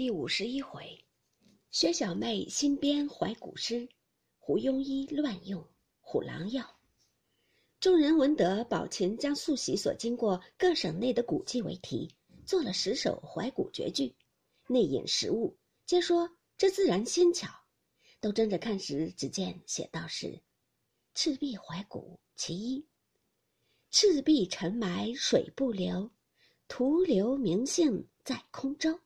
第五十一回，薛小妹新编怀古诗，胡庸医乱用虎狼药。众人闻得宝琴将素喜所经过各省内的古迹为题，做了十首怀古绝句，内引实物，皆说这自然新巧。都争着看时，只见写道是：“赤壁怀古其一，赤壁沉埋水不流。”徒留名姓在空舟，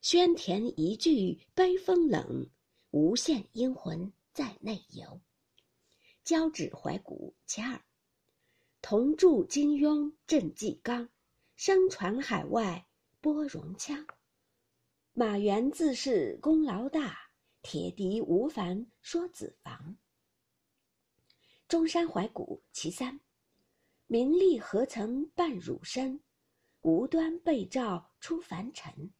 宣田一句悲风冷，无限英魂在内游。交趾怀古其二，同筑金庸镇纪纲，声传海外拨戎腔。马援自是功劳大，铁笛无烦说子房。中山怀古其三，名利何曾伴汝身？无端被召出凡尘，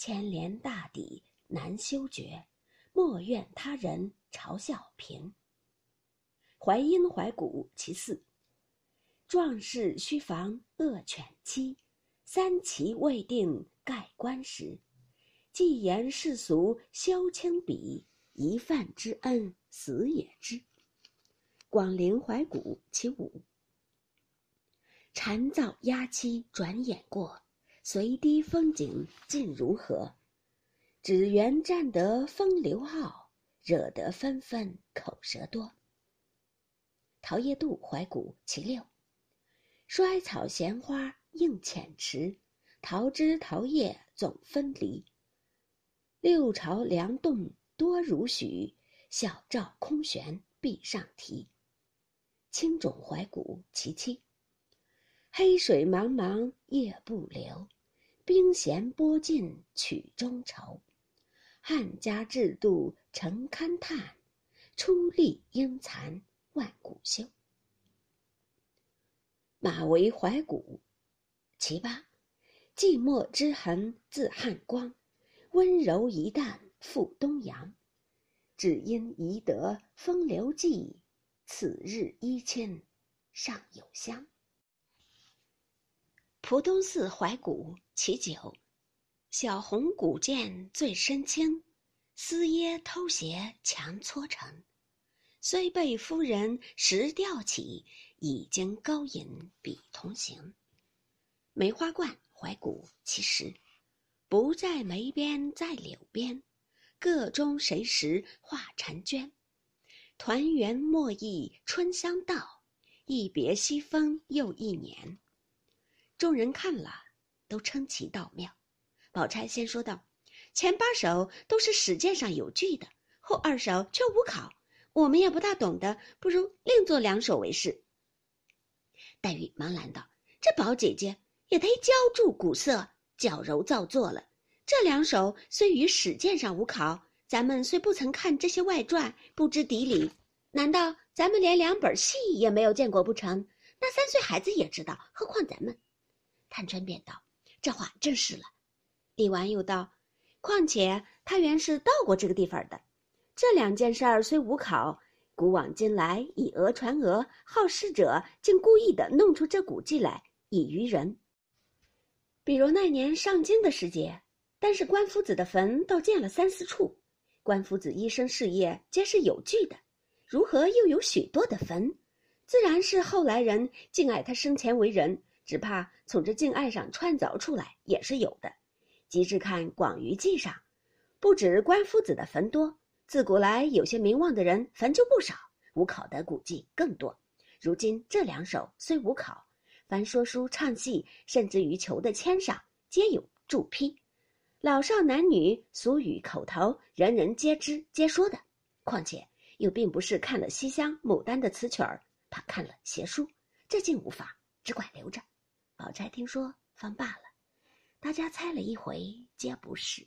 牵连大抵难修绝，莫怨他人嘲笑贫。淮阴怀古其四，壮士须防恶犬欺，三齐未定盖棺时，既言世俗休轻鄙，一饭之恩死也知。广陵怀古其五。蝉噪鸦栖转眼过，随堤风景尽如何？只缘占得风流傲，惹得纷纷口舌多。桃叶渡怀古其六，衰草闲花映浅池，桃枝桃叶总分离。六朝梁栋多如许，小照空悬壁上题。青冢怀古其七。黑水茫茫夜不流，冰弦波尽曲中愁。汉家制度成堪叹，出力应残万古休。马嵬怀古其八，寂寞之痕自汉光，温柔一淡复东阳。只因宜得风流记，此日衣签尚有香。浦东寺怀古其九，小红古剑最深青，丝耶偷斜强搓成。虽被夫人石吊起，已经勾引比同行。梅花观怀古其十，不在梅边在柳边，个中谁识画婵娟？团圆莫忆春香到，一别西风又一年。众人看了，都称其道妙。宝钗先说道：“前八首都是史鉴上有据的，后二首却无考，我们也不大懂得，不如另作两首为是。”黛玉忙拦道：“这宝姐姐也忒娇注古色，矫揉造作了。这两首虽于史鉴上无考，咱们虽不曾看这些外传，不知底里，难道咱们连两本戏也没有见过不成？那三岁孩子也知道，何况咱们？”探春便道：“这话正是了。”李纨又道：“况且他原是到过这个地方的。这两件事儿虽无考，古往今来以讹传讹，好事者竟故意的弄出这古迹来以愚人。比如那年上京的时节，但是关夫子的坟倒建了三四处，关夫子一生事业皆是有据的，如何又有许多的坟？自然是后来人敬爱他生前为人。”只怕从这敬爱上穿凿出来也是有的。即至看《广舆记》上，不止关夫子的坟多，自古来有些名望的人坟就不少，无考的古迹更多。如今这两首虽无考，凡说书唱戏，甚至于求的签上，皆有注批。老少男女俗语口头，人人皆知皆说的。况且又并不是看了西厢、牡丹的词曲儿，怕看了邪书，这竟无法，只管留着。宝钗听说，方罢了。大家猜了一回，皆不是。